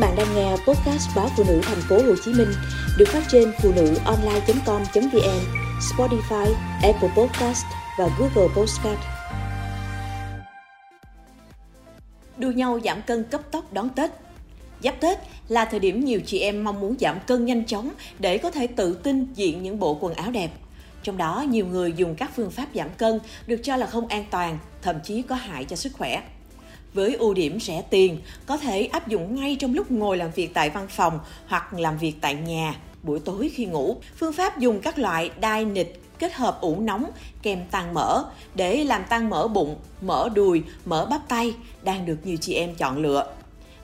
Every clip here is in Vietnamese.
bạn đang nghe podcast báo phụ nữ thành phố Hồ Chí Minh được phát trên phụ nữ online.com.vn, Spotify, Apple Podcast và Google Podcast. Đua nhau giảm cân cấp tốc đón Tết. Giáp Tết là thời điểm nhiều chị em mong muốn giảm cân nhanh chóng để có thể tự tin diện những bộ quần áo đẹp. Trong đó, nhiều người dùng các phương pháp giảm cân được cho là không an toàn, thậm chí có hại cho sức khỏe. Với ưu điểm rẻ tiền, có thể áp dụng ngay trong lúc ngồi làm việc tại văn phòng hoặc làm việc tại nhà, buổi tối khi ngủ. Phương pháp dùng các loại đai nịch kết hợp ủ nóng kèm tan mỡ để làm tan mỡ bụng, mỡ đùi, mỡ bắp tay đang được nhiều chị em chọn lựa.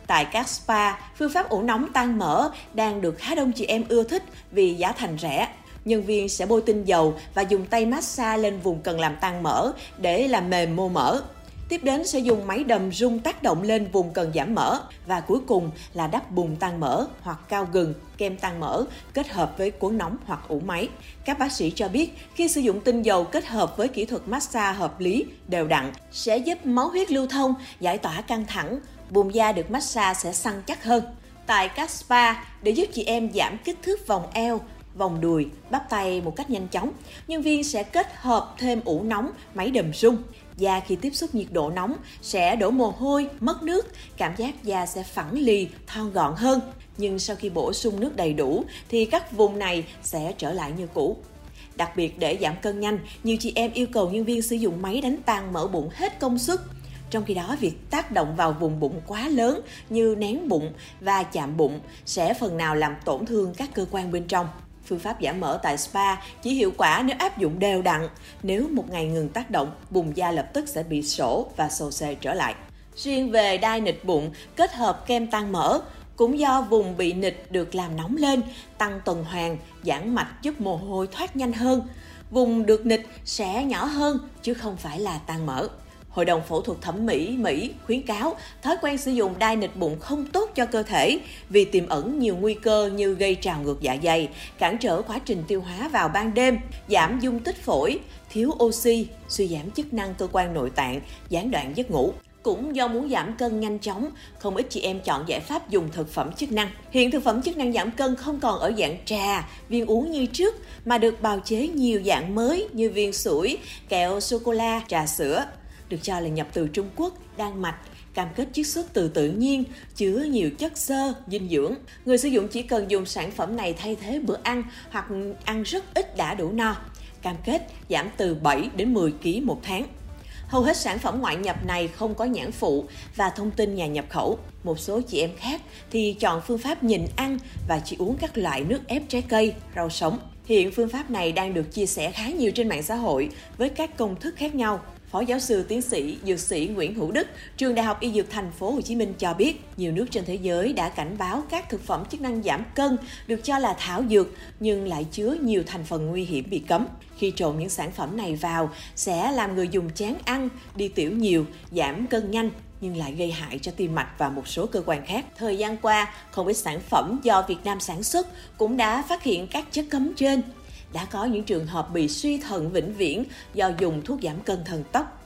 Tại các spa, phương pháp ủ nóng tan mỡ đang được khá đông chị em ưa thích vì giá thành rẻ. Nhân viên sẽ bôi tinh dầu và dùng tay massage lên vùng cần làm tan mỡ để làm mềm mô mỡ. Tiếp đến sẽ dùng máy đầm rung tác động lên vùng cần giảm mỡ và cuối cùng là đắp bùn tan mỡ hoặc cao gừng kem tan mỡ kết hợp với cuốn nóng hoặc ủ máy. Các bác sĩ cho biết khi sử dụng tinh dầu kết hợp với kỹ thuật massage hợp lý, đều đặn sẽ giúp máu huyết lưu thông, giải tỏa căng thẳng, vùng da được massage sẽ săn chắc hơn. Tại các spa để giúp chị em giảm kích thước vòng eo, vòng đùi, bắp tay một cách nhanh chóng, nhân viên sẽ kết hợp thêm ủ nóng, máy đầm rung. Da khi tiếp xúc nhiệt độ nóng sẽ đổ mồ hôi, mất nước, cảm giác da sẽ phẳng lì, thon gọn hơn. Nhưng sau khi bổ sung nước đầy đủ thì các vùng này sẽ trở lại như cũ. Đặc biệt để giảm cân nhanh, nhiều chị em yêu cầu nhân viên sử dụng máy đánh tan mỡ bụng hết công suất. Trong khi đó, việc tác động vào vùng bụng quá lớn như nén bụng và chạm bụng sẽ phần nào làm tổn thương các cơ quan bên trong. Phương pháp giảm mỡ tại spa chỉ hiệu quả nếu áp dụng đều đặn. Nếu một ngày ngừng tác động, bùng da lập tức sẽ bị sổ và sồ xề trở lại. Riêng về đai nịch bụng kết hợp kem tăng mỡ, cũng do vùng bị nịch được làm nóng lên, tăng tuần hoàn, giãn mạch giúp mồ hôi thoát nhanh hơn. Vùng được nịch sẽ nhỏ hơn chứ không phải là tăng mỡ. Hội đồng phẫu thuật thẩm mỹ Mỹ khuyến cáo thói quen sử dụng đai nịch bụng không tốt cho cơ thể vì tiềm ẩn nhiều nguy cơ như gây trào ngược dạ dày, cản trở quá trình tiêu hóa vào ban đêm, giảm dung tích phổi, thiếu oxy, suy giảm chức năng cơ quan nội tạng, gián đoạn giấc ngủ. Cũng do muốn giảm cân nhanh chóng, không ít chị em chọn giải pháp dùng thực phẩm chức năng. Hiện thực phẩm chức năng giảm cân không còn ở dạng trà, viên uống như trước, mà được bào chế nhiều dạng mới như viên sủi, kẹo sô-cô-la, trà sữa được cho là nhập từ Trung Quốc, Đan Mạch, cam kết chiết xuất từ tự nhiên, chứa nhiều chất xơ, dinh dưỡng. Người sử dụng chỉ cần dùng sản phẩm này thay thế bữa ăn hoặc ăn rất ít đã đủ no. Cam kết giảm từ 7 đến 10 kg một tháng. Hầu hết sản phẩm ngoại nhập này không có nhãn phụ và thông tin nhà nhập khẩu. Một số chị em khác thì chọn phương pháp nhìn ăn và chỉ uống các loại nước ép trái cây, rau sống. Hiện phương pháp này đang được chia sẻ khá nhiều trên mạng xã hội với các công thức khác nhau. Phó giáo sư tiến sĩ dược sĩ Nguyễn Hữu Đức, trường Đại học Y Dược Thành phố Hồ Chí Minh cho biết, nhiều nước trên thế giới đã cảnh báo các thực phẩm chức năng giảm cân được cho là thảo dược nhưng lại chứa nhiều thành phần nguy hiểm bị cấm. Khi trộn những sản phẩm này vào sẽ làm người dùng chán ăn, đi tiểu nhiều, giảm cân nhanh nhưng lại gây hại cho tim mạch và một số cơ quan khác. Thời gian qua, không ít sản phẩm do Việt Nam sản xuất cũng đã phát hiện các chất cấm trên đã có những trường hợp bị suy thận vĩnh viễn do dùng thuốc giảm cân thần tốc.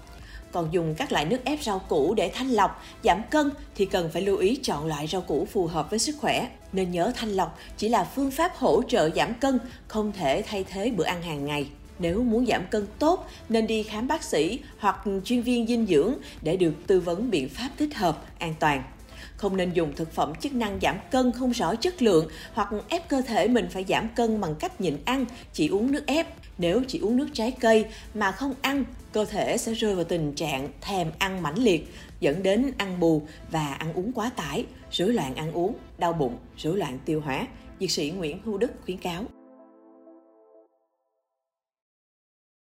Còn dùng các loại nước ép rau củ để thanh lọc, giảm cân thì cần phải lưu ý chọn loại rau củ phù hợp với sức khỏe. Nên nhớ thanh lọc chỉ là phương pháp hỗ trợ giảm cân, không thể thay thế bữa ăn hàng ngày. Nếu muốn giảm cân tốt nên đi khám bác sĩ hoặc chuyên viên dinh dưỡng để được tư vấn biện pháp thích hợp, an toàn. Không nên dùng thực phẩm chức năng giảm cân không rõ chất lượng hoặc ép cơ thể mình phải giảm cân bằng cách nhịn ăn, chỉ uống nước ép. Nếu chỉ uống nước trái cây mà không ăn, cơ thể sẽ rơi vào tình trạng thèm ăn mãnh liệt, dẫn đến ăn bù và ăn uống quá tải, rối loạn ăn uống, đau bụng, rối loạn tiêu hóa. Dược sĩ Nguyễn Hữu Đức khuyến cáo.